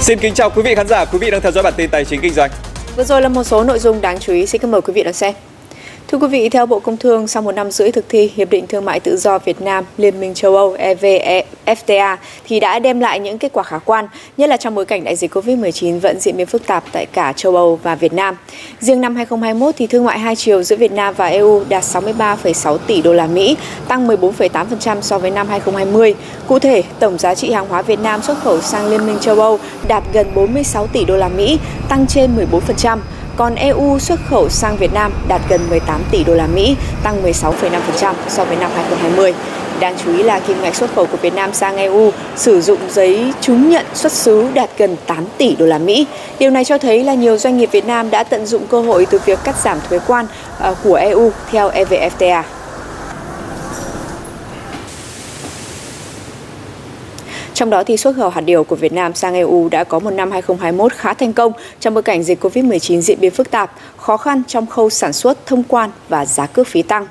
Xin kính chào quý vị khán giả, quý vị đang theo dõi bản tin tài chính kinh doanh. Vừa rồi là một số nội dung đáng chú ý, xin cảm mời quý vị đón xem. Thưa quý vị, theo Bộ Công Thương, sau một năm rưỡi thực thi Hiệp định Thương mại Tự do Việt Nam, Liên minh châu Âu EVFTA thì đã đem lại những kết quả khả quan, nhất là trong bối cảnh đại dịch COVID-19 vẫn diễn biến phức tạp tại cả châu Âu và Việt Nam. Riêng năm 2021 thì thương mại hai chiều giữa Việt Nam và EU đạt 63,6 tỷ đô la Mỹ, tăng 14,8% so với năm 2020. Cụ thể, tổng giá trị hàng hóa Việt Nam xuất khẩu sang Liên minh châu Âu đạt gần 46 tỷ đô la Mỹ, tăng trên 14% còn EU xuất khẩu sang Việt Nam đạt gần 18 tỷ đô la Mỹ, tăng 16,5% so với năm 2020. Đáng chú ý là kim ngạch xuất khẩu của Việt Nam sang EU sử dụng giấy chứng nhận xuất xứ đạt gần 8 tỷ đô la Mỹ. Điều này cho thấy là nhiều doanh nghiệp Việt Nam đã tận dụng cơ hội từ việc cắt giảm thuế quan ờ, của EU theo EVFTA. Trong đó thì xuất khẩu hạt điều của Việt Nam sang EU đã có một năm 2021 khá thành công trong bối cảnh dịch COVID-19 diễn biến phức tạp, khó khăn trong khâu sản xuất, thông quan và giá cước phí tăng.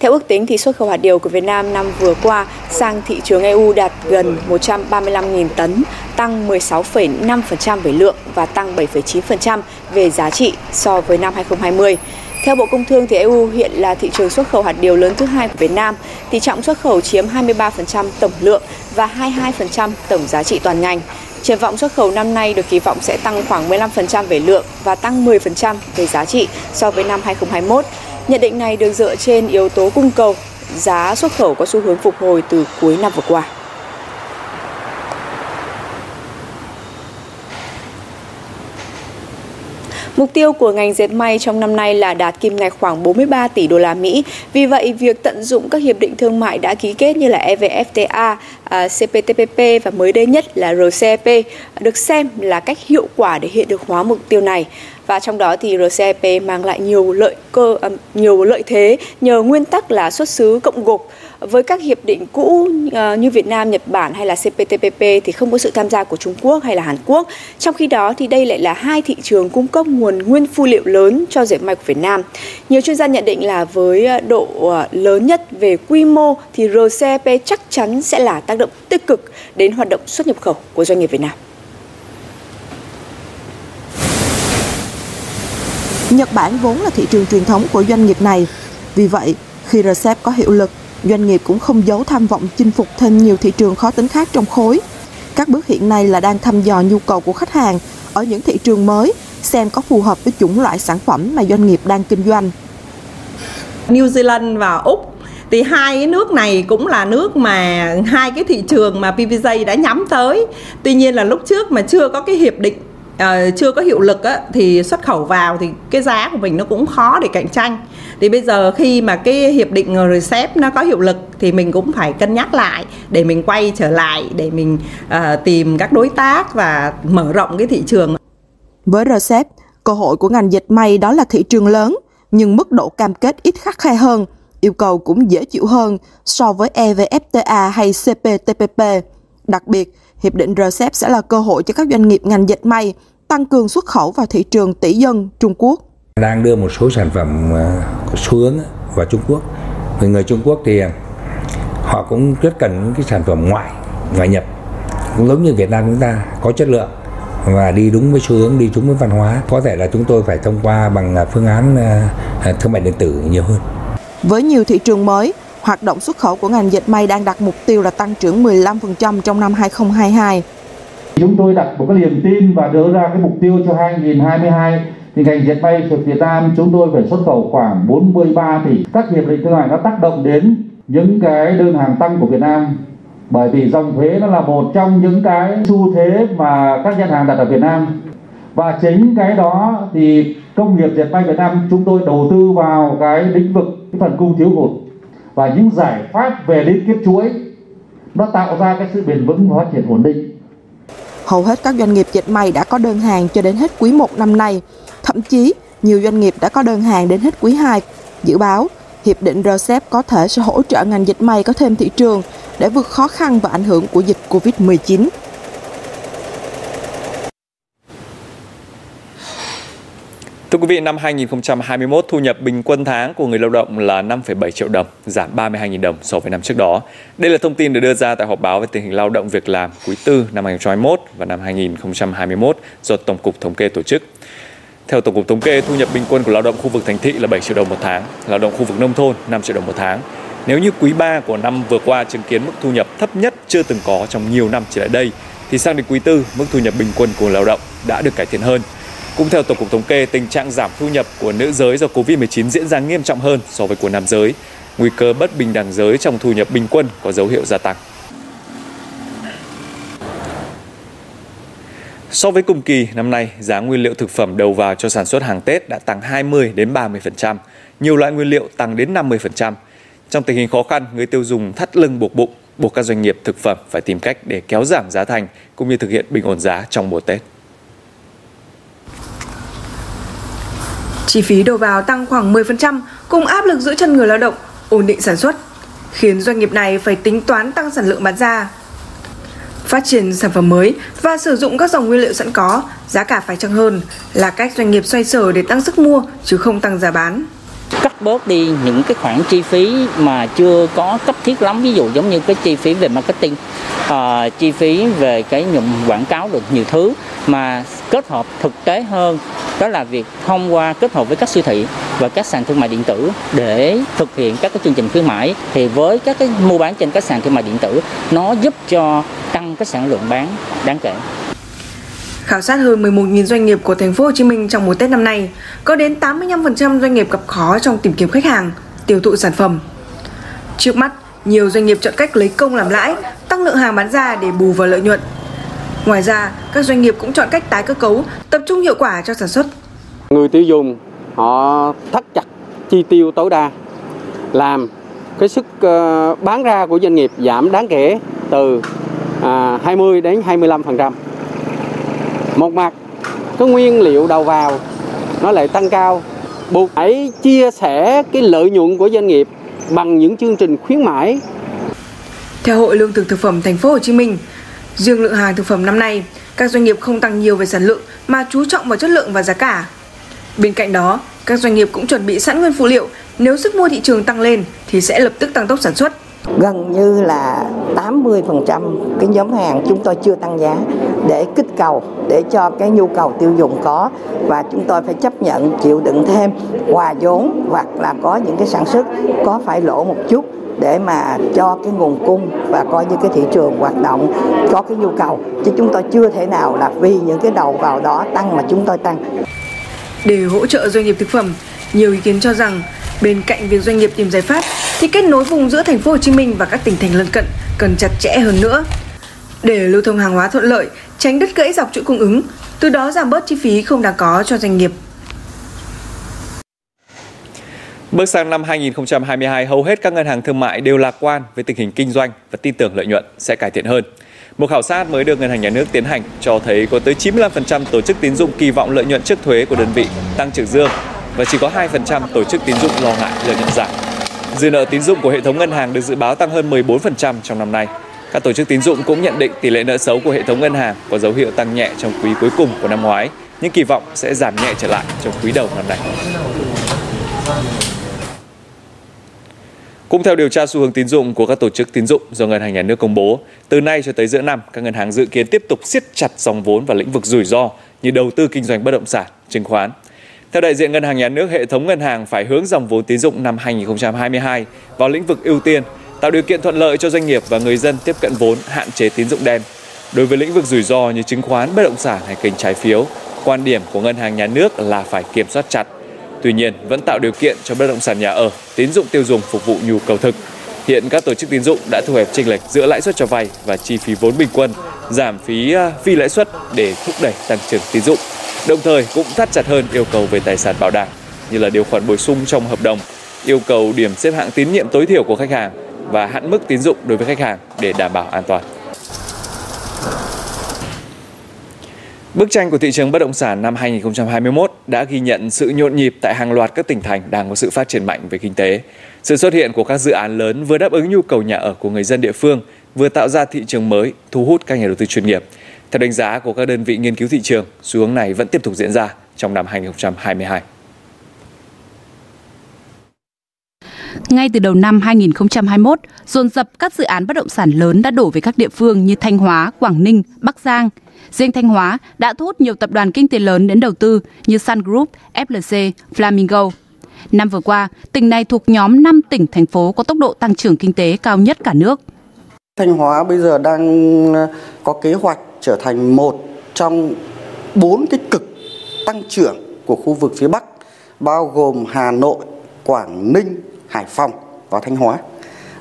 Theo ước tính thì xuất khẩu hạt điều của Việt Nam năm vừa qua sang thị trường EU đạt gần 135.000 tấn, tăng 16,5% về lượng và tăng 7,9% về giá trị so với năm 2020. Theo Bộ Công Thương thì EU hiện là thị trường xuất khẩu hạt điều lớn thứ hai của Việt Nam, tỷ trọng xuất khẩu chiếm 23% tổng lượng và 22% tổng giá trị toàn ngành. Triển vọng xuất khẩu năm nay được kỳ vọng sẽ tăng khoảng 15% về lượng và tăng 10% về giá trị so với năm 2021. Nhận định này được dựa trên yếu tố cung cầu, giá xuất khẩu có xu hướng phục hồi từ cuối năm vừa qua. Mục tiêu của ngành dệt may trong năm nay là đạt kim ngạch khoảng 43 tỷ đô la Mỹ. Vì vậy, việc tận dụng các hiệp định thương mại đã ký kết như là EVFTA, à, CPTPP và mới đây nhất là RCEP được xem là cách hiệu quả để hiện được hóa mục tiêu này và trong đó thì RCEP mang lại nhiều lợi cơ à, nhiều lợi thế nhờ nguyên tắc là xuất xứ cộng gộp với các hiệp định cũ ờ, như Việt Nam, Nhật Bản hay là CPTPP thì không có sự tham gia của Trung Quốc hay là Hàn Quốc. Trong khi đó thì đây lại là hai thị trường cung cấp nguồn nguyên phụ liệu lớn cho dệt may của Việt Nam. Nhiều chuyên gia nhận định là với ờ, độ ờ, lớn nhất về quy mô thì RCEP chắc chắn sẽ là tác động tích cực đến hoạt động xuất nhập khẩu của doanh nghiệp Việt Nam. Nhật Bản vốn là thị trường truyền thống của doanh nghiệp này. Vì vậy, khi RCEP có hiệu lực, doanh nghiệp cũng không giấu tham vọng chinh phục thêm nhiều thị trường khó tính khác trong khối. Các bước hiện nay là đang thăm dò nhu cầu của khách hàng ở những thị trường mới, xem có phù hợp với chủng loại sản phẩm mà doanh nghiệp đang kinh doanh. New Zealand và Úc thì hai cái nước này cũng là nước mà hai cái thị trường mà PVJ đã nhắm tới. Tuy nhiên là lúc trước mà chưa có cái hiệp định uh, chưa có hiệu lực á, thì xuất khẩu vào thì cái giá của mình nó cũng khó để cạnh tranh thì bây giờ khi mà cái hiệp định RCEP nó có hiệu lực thì mình cũng phải cân nhắc lại để mình quay trở lại để mình uh, tìm các đối tác và mở rộng cái thị trường với RCEP cơ hội của ngành dệt may đó là thị trường lớn nhưng mức độ cam kết ít khắc khe hơn yêu cầu cũng dễ chịu hơn so với EVFTA hay CPTPP. Đặc biệt, Hiệp định RCEP sẽ là cơ hội cho các doanh nghiệp ngành dệt may tăng cường xuất khẩu vào thị trường tỷ dân Trung Quốc. Đang đưa một số sản phẩm có xu hướng vào Trung Quốc. Người người Trung Quốc thì họ cũng rất cần những cái sản phẩm ngoại ngoại nhập cũng giống như Việt Nam chúng ta có chất lượng và đi đúng với xu hướng đi đúng với văn hóa có thể là chúng tôi phải thông qua bằng ờ, phương án thương mại điện tử nhiều hơn với nhiều thị trường mới hoạt động xuất khẩu của ngành dệt may đang đặt mục tiêu là tăng trưởng 15% trong năm 2022. Chúng tôi đặt một cái niềm tin và đưa ra cái mục tiêu cho 2022 thì ngành dệt may của Việt Nam chúng tôi phải xuất khẩu khoảng 43 tỷ. Các hiệp định thương mại nó tác động đến những cái đơn hàng tăng của Việt Nam bởi vì dòng thuế nó là một trong những cái xu thế mà các ngân hàng đặt ở Việt Nam và chính cái đó thì công nghiệp dệt may Việt Nam chúng tôi đầu tư vào cái lĩnh vực cái phần cung thiếu hụt và những giải pháp về liên kết chuỗi nó tạo ra cái sự bền vững và phát triển ổn định. Hầu hết các doanh nghiệp dệt may đã có đơn hàng cho đến hết quý 1 năm nay. Thậm chí, nhiều doanh nghiệp đã có đơn hàng đến hết quý 2. Dự báo, Hiệp định RCEP có thể sẽ hỗ trợ ngành dệt may có thêm thị trường để vượt khó khăn và ảnh hưởng của dịch covid 19. Thưa quý vị, năm 2021 thu nhập bình quân tháng của người lao động là 5,7 triệu đồng, giảm 32.000 đồng so với năm trước đó. Đây là thông tin được đưa ra tại họp báo về tình hình lao động việc làm quý tư năm 2021 và năm 2021 do Tổng cục Thống kê tổ chức. Theo Tổng cục Thống kê, thu nhập bình quân của lao động khu vực thành thị là 7 triệu đồng một tháng, lao động khu vực nông thôn 5 triệu đồng một tháng. Nếu như quý 3 của năm vừa qua chứng kiến mức thu nhập thấp nhất chưa từng có trong nhiều năm trở lại đây, thì sang đến quý 4, mức thu nhập bình quân của lao động đã được cải thiện hơn. Cũng theo Tổng cục Thống kê, tình trạng giảm thu nhập của nữ giới do Covid-19 diễn ra nghiêm trọng hơn so với của nam giới. Nguy cơ bất bình đẳng giới trong thu nhập bình quân có dấu hiệu gia tăng. So với cùng kỳ năm nay, giá nguyên liệu thực phẩm đầu vào cho sản xuất hàng Tết đã tăng 20 đến 30%, nhiều loại nguyên liệu tăng đến 50%. Trong tình hình khó khăn, người tiêu dùng thắt lưng buộc bụng, buộc các doanh nghiệp thực phẩm phải tìm cách để kéo giảm giá thành cũng như thực hiện bình ổn giá trong mùa Tết. Chi phí đầu vào tăng khoảng 10% cùng áp lực giữ chân người lao động, ổn định sản xuất, khiến doanh nghiệp này phải tính toán tăng sản lượng bán ra. Phát triển sản phẩm mới và sử dụng các dòng nguyên liệu sẵn có, giá cả phải chăng hơn là cách doanh nghiệp xoay sở để tăng sức mua chứ không tăng giá bán cắt bớt đi những cái khoản chi phí mà chưa có cấp thiết lắm. Ví dụ giống như cái chi phí về marketing uh, chi phí về cái nhuộm quảng cáo được nhiều thứ mà kết hợp thực tế hơn đó là việc thông qua kết hợp với các siêu thị và các sàn thương mại điện tử để thực hiện các cái chương trình khuyến mãi. Thì với các cái mua bán trên các sàn thương mại điện tử nó giúp cho tăng cái sản lượng bán đáng kể. Khảo sát hơn 11.000 doanh nghiệp của thành phố Hồ Chí Minh trong mùa Tết năm nay, có đến 85% doanh nghiệp gặp khó trong tìm kiếm khách hàng, tiêu thụ sản phẩm. Trước mắt, nhiều doanh nghiệp chọn cách lấy công làm lãi, tăng lượng hàng bán ra để bù vào lợi nhuận. Ngoài ra, các doanh nghiệp cũng chọn cách tái cơ cấu, tập trung hiệu quả cho sản xuất. Người tiêu dùng họ thắt chặt chi tiêu tối đa, làm cái sức ờ, bán ra của doanh nghiệp giảm đáng kể từ à, 20 đến 25% một mặt cái nguyên liệu đầu vào nó lại tăng cao buộc phải chia sẻ cái lợi nhuận của doanh nghiệp bằng những chương trình khuyến mãi. Theo Hội Lương thực thực phẩm Thành phố Hồ Chí Minh, riêng lượng hàng thực phẩm năm nay, các doanh nghiệp không tăng nhiều về sản lượng mà chú trọng vào chất lượng và giá cả. Bên cạnh đó, các doanh nghiệp cũng chuẩn bị sẵn nguyên phụ liệu, nếu sức mua thị trường tăng lên thì sẽ lập tức tăng tốc sản xuất gần như là 80% cái nhóm hàng chúng tôi chưa tăng giá để kích cầu để cho cái nhu cầu tiêu dùng có và chúng tôi phải chấp nhận chịu đựng thêm hòa vốn hoặc là có những cái sản xuất có phải lỗ một chút để mà cho cái nguồn cung và coi như cái thị trường hoạt động có cái nhu cầu chứ chúng tôi chưa thể nào là vì những cái đầu vào đó tăng mà chúng tôi tăng. Để hỗ trợ doanh nghiệp thực phẩm, nhiều ý kiến cho rằng bên cạnh việc doanh nghiệp tìm giải pháp thì kết nối vùng giữa thành phố Hồ Chí Minh và các tỉnh thành lân cận cần chặt chẽ hơn nữa. Để lưu thông hàng hóa thuận lợi, tránh đứt gãy dọc chuỗi cung ứng, từ đó giảm bớt chi phí không đáng có cho doanh nghiệp. Bước sang năm 2022, hầu hết các ngân hàng thương mại đều lạc quan về tình hình kinh doanh và tin tưởng lợi nhuận sẽ cải thiện hơn. Một khảo sát mới được Ngân hàng Nhà nước tiến hành cho thấy có tới 95% tổ chức tín dụng kỳ vọng lợi nhuận trước thuế của đơn vị tăng trưởng dương và chỉ có 2% tổ chức tín dụng lo ngại lợi nhuận giảm. Dư nợ tín dụng của hệ thống ngân hàng được dự báo tăng hơn 14% trong năm nay. Các tổ chức tín dụng cũng nhận định tỷ lệ nợ xấu của hệ thống ngân hàng có dấu hiệu tăng nhẹ trong quý cuối cùng của năm ngoái, nhưng kỳ vọng sẽ giảm nhẹ trở lại trong quý đầu năm nay. Cũng theo điều tra xu hướng tín dụng của các tổ chức tín dụng do Ngân hàng Nhà nước công bố, từ nay cho tới giữa năm, các ngân hàng dự kiến tiếp tục siết chặt dòng vốn vào lĩnh vực rủi ro như đầu tư kinh doanh bất động sản, chứng khoán. Theo đại diện Ngân hàng Nhà nước, hệ thống ngân hàng phải hướng dòng vốn tín dụng năm 2022 vào lĩnh vực ưu tiên, tạo điều kiện thuận lợi cho doanh nghiệp và người dân tiếp cận vốn, hạn chế tín dụng đen. Đối với lĩnh vực rủi ro như chứng khoán, bất động sản hay kênh trái phiếu, quan điểm của Ngân hàng Nhà nước là phải kiểm soát chặt. Tuy nhiên, vẫn tạo điều kiện cho bất động sản nhà ở, tín dụng tiêu dùng phục vụ nhu cầu thực. Hiện các tổ chức tín dụng đã thu hẹp chênh lệch giữa lãi suất cho vay và chi phí vốn bình quân, giảm phí à, phi lãi suất để thúc đẩy tăng trưởng tín dụng đồng thời cũng thắt chặt hơn yêu cầu về tài sản bảo đảm như là điều khoản bổ sung trong hợp đồng, yêu cầu điểm xếp hạng tín nhiệm tối thiểu của khách hàng và hạn mức tín dụng đối với khách hàng để đảm bảo an toàn. Bức tranh của thị trường bất động sản năm 2021 đã ghi nhận sự nhộn nhịp tại hàng loạt các tỉnh thành đang có sự phát triển mạnh về kinh tế. Sự xuất hiện của các dự án lớn vừa đáp ứng nhu cầu nhà ở của người dân địa phương, vừa tạo ra thị trường mới, thu hút các nhà đầu tư chuyên nghiệp. Theo đánh giá của các đơn vị nghiên cứu thị trường, xu hướng này vẫn tiếp tục diễn ra trong trong năm 2022. Ngay từ đầu năm 2021, dồn dập các dự án bất động sản lớn đã đổ về các địa phương như Thanh Hóa, Quảng Ninh, Bắc Giang. Riêng Thanh Hóa đã thu hút nhiều tập đoàn kinh tế lớn đến đầu tư như Sun Group, FLC, Flamingo. Năm vừa qua, tỉnh này thuộc nhóm 5 tỉnh, thành phố có tốc độ tăng trưởng kinh tế cao nhất cả nước. Thanh Hóa bây giờ đang có kế hoạch trở thành một trong bốn cái cực tăng trưởng của khu vực phía Bắc, bao gồm Hà Nội, Quảng Ninh, Hải Phòng và Thanh Hóa.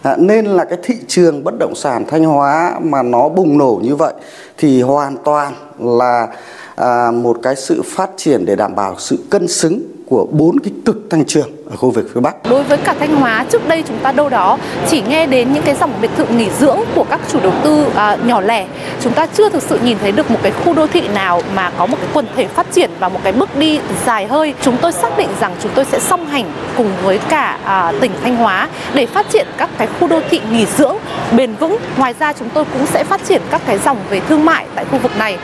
À, nên là cái thị trường bất động sản Thanh Hóa mà nó bùng nổ như vậy thì hoàn toàn là à, một cái sự phát triển để đảm bảo sự cân xứng của bốn cái cực tăng trưởng ở khu vực phía Bắc. Đối với cả Thanh Hóa, trước đây chúng ta đâu đó chỉ nghe đến những cái dòng biệt thự nghỉ dưỡng của các chủ đầu tư à, nhỏ lẻ. Chúng ta chưa thực sự nhìn thấy được một cái khu đô thị nào mà có một cái quần thể phát triển và một cái bước đi dài hơi. Chúng tôi xác định rằng chúng tôi sẽ song hành cùng với cả à, tỉnh Thanh Hóa để phát triển các cái khu đô thị nghỉ dưỡng bền vững. Ngoài ra chúng tôi cũng sẽ phát triển các cái dòng về thương mại tại khu vực này.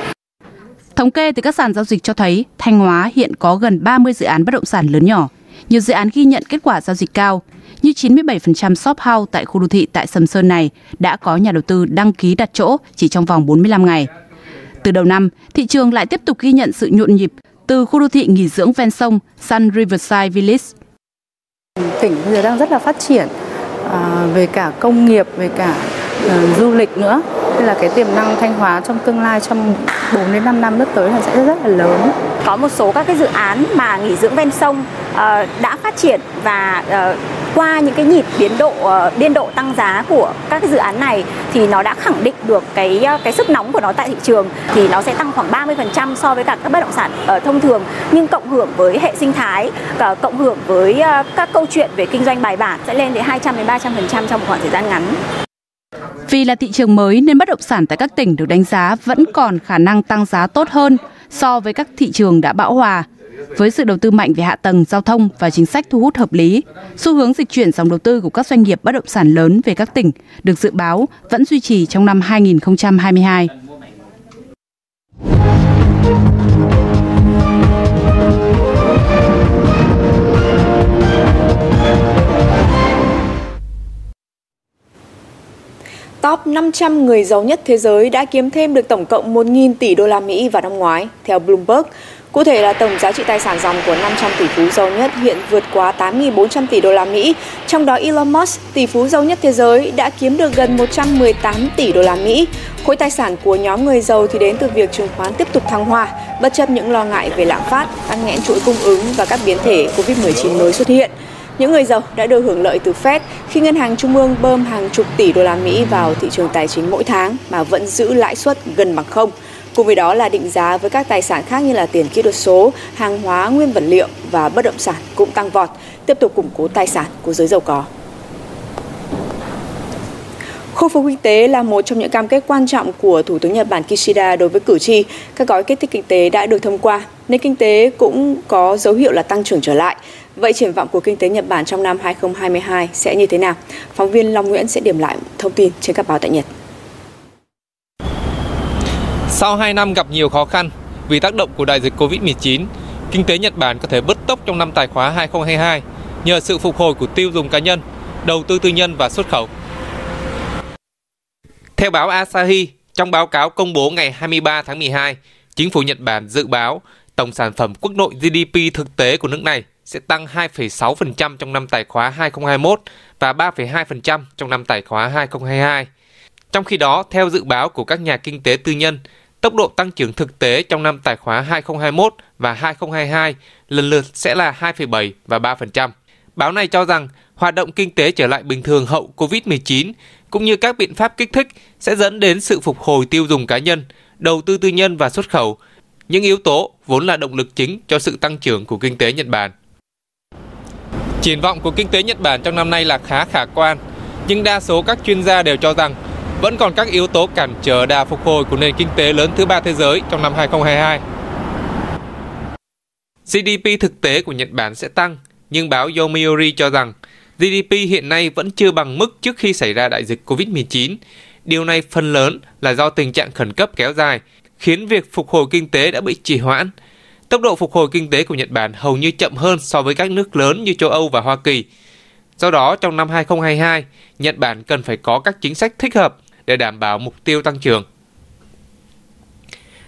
Thống kê từ các sàn giao dịch cho thấy Thanh Hóa hiện có gần 30 dự án bất động sản lớn nhỏ. Nhiều dự án ghi nhận kết quả giao dịch cao, như 97% shop house tại khu đô thị tại Sầm Sơn này đã có nhà đầu tư đăng ký đặt chỗ chỉ trong vòng 45 ngày. Từ đầu năm, thị trường lại tiếp tục ghi nhận sự nhộn nhịp từ khu đô thị nghỉ dưỡng ven sông Sun Riverside Village. Tỉnh bây giờ đang rất là phát triển à, về cả công nghiệp, về cả uh, du lịch nữa nên là cái tiềm năng Thanh Hóa trong tương lai trong 4 đến 5 năm đất tới là sẽ rất là lớn. Có một số các cái dự án mà nghỉ dưỡng ven sông uh, đã phát triển và uh, qua những cái nhịp biến độ uh, biên độ tăng giá của các cái dự án này thì nó đã khẳng định được cái cái sức nóng của nó tại thị trường thì nó sẽ tăng khoảng 30% so với cả các bất động sản uh, thông thường nhưng cộng hưởng với hệ sinh thái cả cộng hưởng với uh, các câu chuyện về kinh doanh bài bản sẽ lên đến 200 đến 300% trong một khoảng thời gian ngắn. Vì là thị trường mới nên bất động sản tại các tỉnh được đánh giá vẫn còn khả năng tăng giá tốt hơn so với các thị trường đã bão hòa. Với sự đầu tư mạnh về hạ tầng, giao thông và chính sách thu hút hợp lý, xu hướng dịch chuyển dòng đầu tư của các doanh nghiệp bất động sản lớn về các tỉnh được dự báo vẫn duy trì trong năm 2022. Top 500 người giàu nhất thế giới đã kiếm thêm được tổng cộng 1.000 tỷ đô la Mỹ vào năm ngoái, theo Bloomberg. Cụ thể là tổng giá trị tài sản dòng của 500 tỷ phú giàu nhất hiện vượt quá 8.400 tỷ đô la Mỹ, trong đó Elon Musk, tỷ phú giàu nhất thế giới, đã kiếm được gần 118 tỷ đô la Mỹ. Khối tài sản của nhóm người giàu thì đến từ việc chứng khoán tiếp tục thăng hoa, bất chấp những lo ngại về lạm phát, tăng nghẽn chuỗi cung ứng và các biến thể COVID-19 mới xuất hiện. Những người giàu đã được hưởng lợi từ Fed khi ngân hàng trung ương bơm hàng chục tỷ đô la Mỹ vào thị trường tài chính mỗi tháng mà vẫn giữ lãi suất gần bằng không. Cùng với đó là định giá với các tài sản khác như là tiền kỹ thuật số, hàng hóa, nguyên vật liệu và bất động sản cũng tăng vọt, tiếp tục củng cố tài sản của giới giàu có. Khôi phục kinh tế là một trong những cam kết quan trọng của Thủ tướng Nhật Bản Kishida đối với cử tri. Các gói kích thích kinh tế đã được thông qua, nên kinh tế cũng có dấu hiệu là tăng trưởng trở lại. Vậy triển vọng của kinh tế Nhật Bản trong năm 2022 sẽ như thế nào? Phóng viên Long Nguyễn sẽ điểm lại thông tin trên các báo tại Nhật. Sau 2 năm gặp nhiều khó khăn vì tác động của đại dịch Covid-19, kinh tế Nhật Bản có thể bứt tốc trong năm tài khóa 2022 nhờ sự phục hồi của tiêu dùng cá nhân, đầu tư tư nhân và xuất khẩu. Theo báo Asahi, trong báo cáo công bố ngày 23 tháng 12, chính phủ Nhật Bản dự báo tổng sản phẩm quốc nội GDP thực tế của nước này sẽ tăng 2,6% trong năm tài khóa 2021 và 3,2% trong năm tài khóa 2022. Trong khi đó, theo dự báo của các nhà kinh tế tư nhân, tốc độ tăng trưởng thực tế trong năm tài khóa 2021 và 2022 lần lượt sẽ là 2,7 và 3%. Báo này cho rằng hoạt động kinh tế trở lại bình thường hậu Covid-19 cũng như các biện pháp kích thích sẽ dẫn đến sự phục hồi tiêu dùng cá nhân, đầu tư tư nhân và xuất khẩu, những yếu tố vốn là động lực chính cho sự tăng trưởng của kinh tế Nhật Bản. Triển vọng của kinh tế Nhật Bản trong năm nay là khá khả quan, nhưng đa số các chuyên gia đều cho rằng vẫn còn các yếu tố cản trở đà phục hồi của nền kinh tế lớn thứ ba thế giới trong năm 2022. GDP thực tế của Nhật Bản sẽ tăng, nhưng báo Yomiuri cho rằng GDP hiện nay vẫn chưa bằng mức trước khi xảy ra đại dịch COVID-19. Điều này phần lớn là do tình trạng khẩn cấp kéo dài, khiến việc phục hồi kinh tế đã bị trì hoãn. Tốc độ phục hồi kinh tế của Nhật Bản hầu như chậm hơn so với các nước lớn như châu Âu và Hoa Kỳ. Do đó, trong năm 2022, Nhật Bản cần phải có các chính sách thích hợp để đảm bảo mục tiêu tăng trưởng.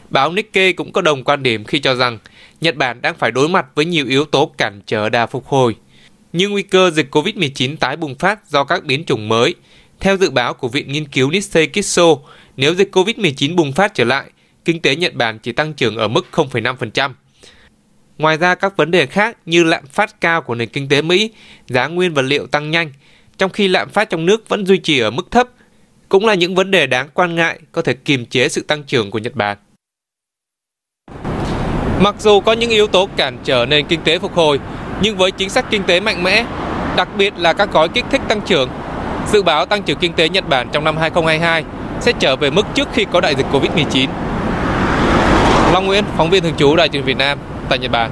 Báo Nikkei cũng có đồng quan điểm khi cho rằng Nhật Bản đang phải đối mặt với nhiều yếu tố cản trở đà phục hồi, như nguy cơ dịch COVID-19 tái bùng phát do các biến chủng mới. Theo dự báo của Viện Nghiên cứu Nissei Kitso, nếu dịch COVID-19 bùng phát trở lại, kinh tế Nhật Bản chỉ tăng trưởng ở mức 0,5%. Ngoài ra các vấn đề khác như lạm phát cao của nền kinh tế Mỹ, giá nguyên vật liệu tăng nhanh, trong khi lạm phát trong nước vẫn duy trì ở mức thấp, cũng là những vấn đề đáng quan ngại có thể kiềm chế sự tăng trưởng của Nhật Bản. Mặc dù có những yếu tố cản trở nền kinh tế phục hồi, nhưng với chính sách kinh tế mạnh mẽ, đặc biệt là các gói kích thích tăng trưởng, dự báo tăng trưởng kinh tế Nhật Bản trong năm 2022 sẽ trở về mức trước khi có đại dịch Covid-19. Long Nguyễn, phóng viên thường trú Đài truyền Việt Nam tại Nhật Bản.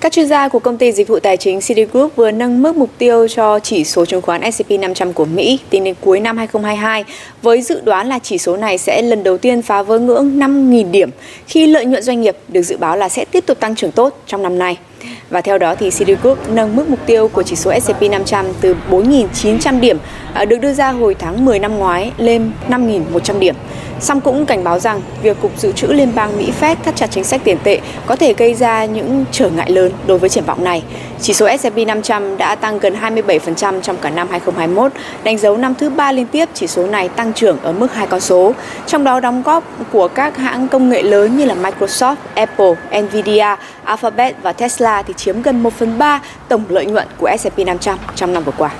Các chuyên gia của công ty dịch vụ tài chính Citigroup vừa nâng mức mục tiêu cho chỉ số chứng khoán S&P 500 của Mỹ tính đến cuối năm 2022 với dự đoán là chỉ số này sẽ lần đầu tiên phá vỡ ngưỡng 5.000 điểm khi lợi nhuận doanh nghiệp được dự báo là sẽ tiếp tục tăng trưởng tốt trong năm nay. Và theo đó thì Citigroup nâng mức mục tiêu của chỉ số S&P 500 từ 4.900 điểm à, được đưa ra hồi tháng 10 năm ngoái lên 5.100 điểm. Song cũng cảnh báo rằng việc Cục Dự trữ Liên bang Mỹ Fed thắt chặt chính sách tiền tệ có thể gây ra những trở ngại lớn đối với triển vọng này. Chỉ số S&P 500 đã tăng gần 27% trong cả năm 2021, đánh dấu năm thứ ba liên tiếp chỉ số này tăng trưởng ở mức hai con số. Trong đó đóng góp của các hãng công nghệ lớn như là Microsoft, Apple, Nvidia, Alphabet và Tesla thì chiếm gần 1 phần 3 tổng lợi nhuận của S&P 500 trong năm vừa qua.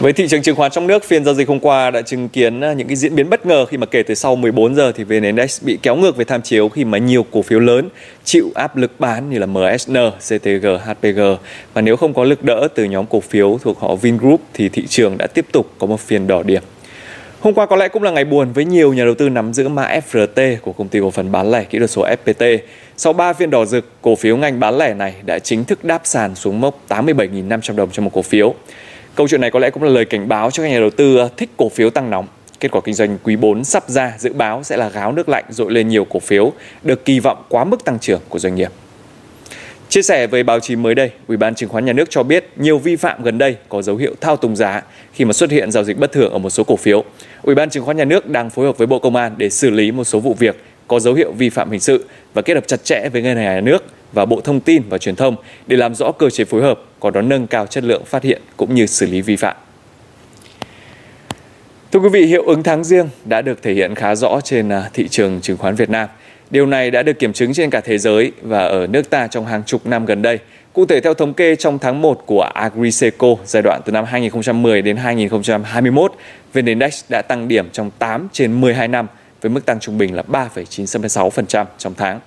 Với thị trường chứng khoán trong nước, phiên giao dịch hôm qua đã chứng kiến à, những cái diễn biến bất ngờ khi mà kể từ sau 14 giờ thì VN Index bị kéo ngược về tham chiếu khi mà nhiều cổ phiếu lớn chịu áp lực bán như là MSN, CTG, HPG và nếu không có lực đỡ từ nhóm cổ phiếu thuộc họ Vingroup thì thị trường đã tiếp tục có một phiên đỏ điểm. Hôm qua có lẽ cũng là ngày buồn với nhiều nhà đầu tư nắm giữ mã FRT của công ty cổ phần bán lẻ kỹ thuật số FPT. Sau 3 phiên đỏ rực, cổ phiếu ngành bán lẻ này đã chính thức đáp sàn xuống mốc 87.500 đồng cho một cổ phiếu. Câu chuyện này có lẽ cũng là lời cảnh báo cho các nhà đầu tư ờ, thích cổ phiếu tăng nóng. Kết quả kinh doanh quý 4 sắp ra dự báo sẽ là gáo nước lạnh dội lên nhiều cổ phiếu được kỳ vọng quá mức tăng trưởng của doanh nghiệp. Chia sẻ với báo chí mới đây, Ủy ban Chứng khoán Nhà nước cho biết nhiều vi phạm gần đây có dấu hiệu thao túng giá khi mà xuất hiện giao dịch bất thường ở một số cổ phiếu. Ủy ban Chứng khoán Nhà nước đang phối hợp với Bộ Công an để xử lý một số vụ việc có dấu hiệu vi phạm hình sự và kết hợp chặt chẽ với Ngân hàng Nhà nước và Bộ Thông tin và Truyền thông để làm rõ cơ chế phối hợp, có đó nâng cao chất lượng phát hiện cũng như xử lý vi phạm. Thưa quý vị, hiệu ứng tháng riêng đã được thể hiện khá rõ trên à, thị trường chứng khoán Việt Nam. Điều này đã được kiểm chứng trên cả thế giới và ở nước ta trong hàng chục năm gần đây. Cụ thể theo thống kê trong tháng 1 của Agriseco giai đoạn từ năm 2010 đến 2021, VN Index đã tăng điểm trong 8 trên 12 năm với mức tăng trung bình là 3,96% trong tháng.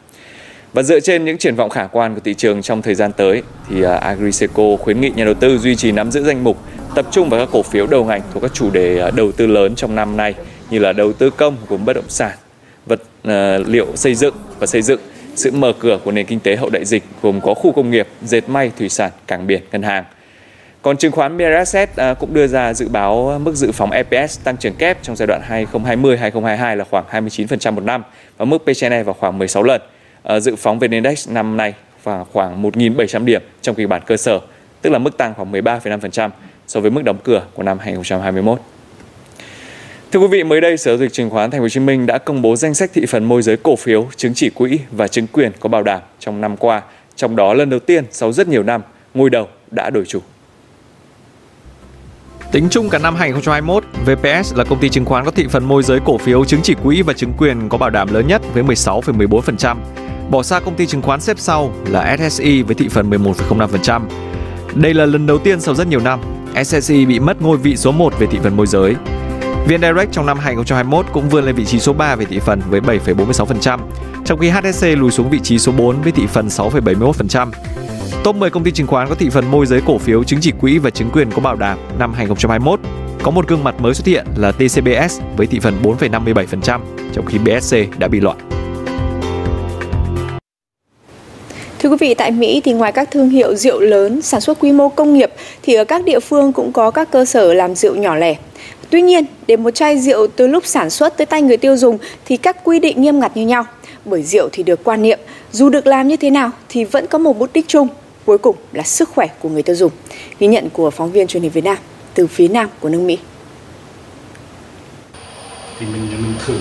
Và dựa trên những triển vọng khả quan của thị trường trong thời gian tới thì à, Agriseco khuyến nghị nhà đầu tư duy trì nắm giữ danh mục tập trung vào các cổ phiếu đầu ngành thuộc các chủ đề à, đầu tư lớn trong năm nay như là đầu tư công gồm bất động sản, vật uh, liệu xây dựng và xây dựng, sự mở cửa của nền kinh tế hậu đại dịch gồm có khu công nghiệp, dệt may, thủy sản, cảng biển, ngân hàng. Còn chứng khoán Miraset à, cũng đưa ra dự báo mức dự phóng EPS tăng trưởng kép trong giai đoạn 2020-2022 là khoảng 29% một năm và mức P/E vào khoảng 16 lần. Ờ, dự phóng VN Index năm nay và khoảng 1.700 điểm trong kịch bản cơ sở, tức là mức tăng khoảng 13,5% so với mức đóng cửa của năm 2021. Thưa quý vị, mới đây Sở giao dịch chứng khoán Thành phố Hồ Chí Minh đã công bố danh sách thị phần môi giới cổ phiếu, chứng chỉ quỹ và chứng quyền có bảo đảm trong năm qua. Trong đó lần đầu tiên sau rất nhiều năm, ngôi đầu đã đổi chủ. Tính chung cả năm 2021, VPS là công ty chứng khoán có thị phần môi giới cổ phiếu, chứng chỉ quỹ và chứng quyền có bảo đảm lớn nhất với 16,14%. Bỏ xa công ty chứng khoán xếp sau là SSI với thị phần 11,05%. Đây là lần đầu tiên sau rất nhiều năm, SSI bị mất ngôi vị số 1 về thị phần môi giới. VN Direct trong năm 2021 cũng vươn lên vị trí số 3 về thị phần với 7,46%, trong khi HSC lùi xuống vị trí số 4 với thị phần 6,71%. Top 10 công ty chứng khoán có thị phần môi giới cổ phiếu, chứng chỉ quỹ và chứng quyền có bảo đảm năm 2021. Có một gương mặt mới xuất hiện là TCBS với thị phần 4,57%, trong khi BSC đã bị loại. Thưa quý vị, tại Mỹ thì ngoài các thương hiệu rượu lớn sản xuất quy mô công nghiệp thì ở các địa phương cũng có các cơ sở làm rượu nhỏ lẻ. Tuy nhiên, để một chai rượu từ lúc sản xuất tới tay người tiêu dùng thì các quy định nghiêm ngặt như nhau. Bởi rượu thì được quan niệm, dù được làm như thế nào thì vẫn có một mục đích chung, cuối cùng là sức khỏe của người tiêu dùng. Ghi nhận của phóng viên truyền hình Việt Nam từ phía nam của nước Mỹ. Thì mình mình thử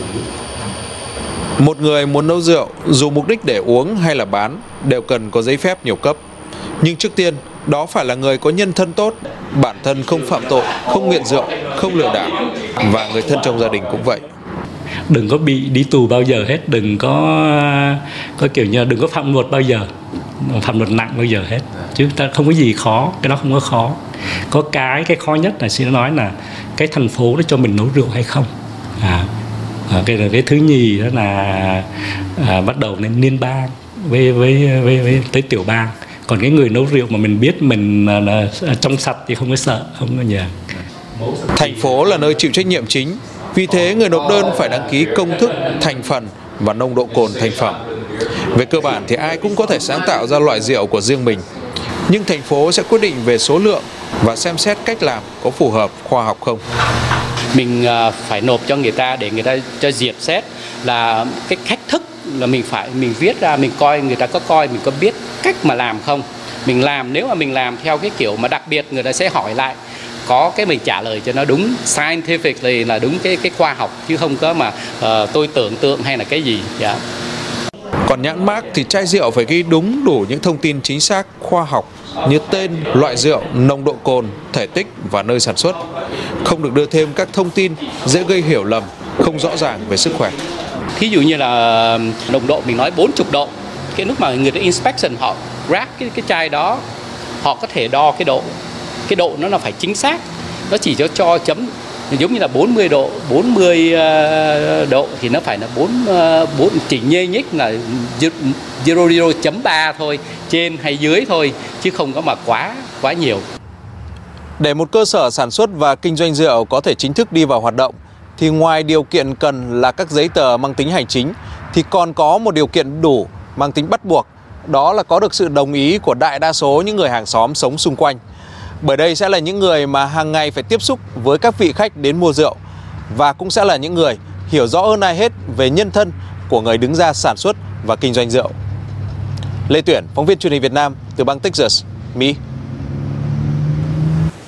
một người muốn nấu rượu, dù mục đích để uống hay là bán, đều cần có giấy phép nhiều cấp. Nhưng trước tiên, đó phải là người có nhân thân tốt, bản thân không phạm tội, không nghiện rượu, không lừa đảo và người thân trong gia đình cũng vậy. Đừng có bị đi tù bao giờ hết, đừng có có kiểu như đừng có phạm luật bao giờ, phạm luật nặng bao giờ hết. Chứ ta không có gì khó, cái đó không có khó. Có cái cái khó nhất là xin nói là cái thành phố nó cho mình nấu rượu hay không. À, à, cái cái thứ nhì đó là à, bắt đầu lên liên bang với với với, với tới tiểu bang còn cái người nấu rượu mà mình biết mình là, là trong sạch thì không có sợ không có nhờ. Thành phố là nơi chịu trách nhiệm chính vì thế người nộp đơn phải đăng ký công thức thành phần và nồng độ cồn thành phẩm. Về cơ bản thì ai cũng có thể sáng tạo ra loại rượu của riêng mình nhưng thành phố sẽ quyết định về số lượng và xem xét cách làm có phù hợp khoa học không. Mình à, phải nộp cho người ta để người ta cho duyệt xét là cái cách thức là mình phải mình viết ra mình coi người ta có coi mình có biết cách mà làm không mình làm nếu mà mình làm theo cái kiểu mà đặc biệt người ta sẽ hỏi lại có cái mình trả lời cho nó đúng scientific là đúng cái cái khoa học chứ không có mà uh, tôi tưởng tượng hay là cái gì yeah. Dạ. còn nhãn mác thì chai rượu phải ghi đúng đủ những thông tin chính xác khoa học như tên, loại rượu, nồng độ cồn, thể tích và nơi sản xuất. Không được đưa thêm các thông tin dễ gây hiểu lầm, không rõ ràng về sức khỏe. Thí dụ như là nồng độ mình nói 40 độ, cái lúc mà người ta inspection họ grab cái cái chai đó, họ có thể đo cái độ, cái độ nó là phải chính xác. Nó chỉ cho cho chấm giống như là 40 độ 40 ờ, độ thì nó phải là 4 4 ờ, chỉ nhê nhích là 0.3 thôi trên hay dưới thôi chứ không có mà quá quá nhiều để một cơ sở sản xuất và kinh doanh rượu có thể chính thức đi vào hoạt động thì ngoài điều kiện cần là các giấy tờ mang tính hành chính thì còn có một điều kiện đủ mang tính bắt buộc đó là có được sự đồng ý của đại đa số những người hàng xóm sống xung quanh bởi đây sẽ là những người mà hàng ngày phải tiếp xúc với các vị khách đến mua rượu và cũng sẽ là những người hiểu rõ hơn ai hết về nhân thân của người đứng ra sản xuất và kinh doanh rượu. Lê Tuyển, phóng viên truyền hình Việt Nam từ bang Texas, Mỹ.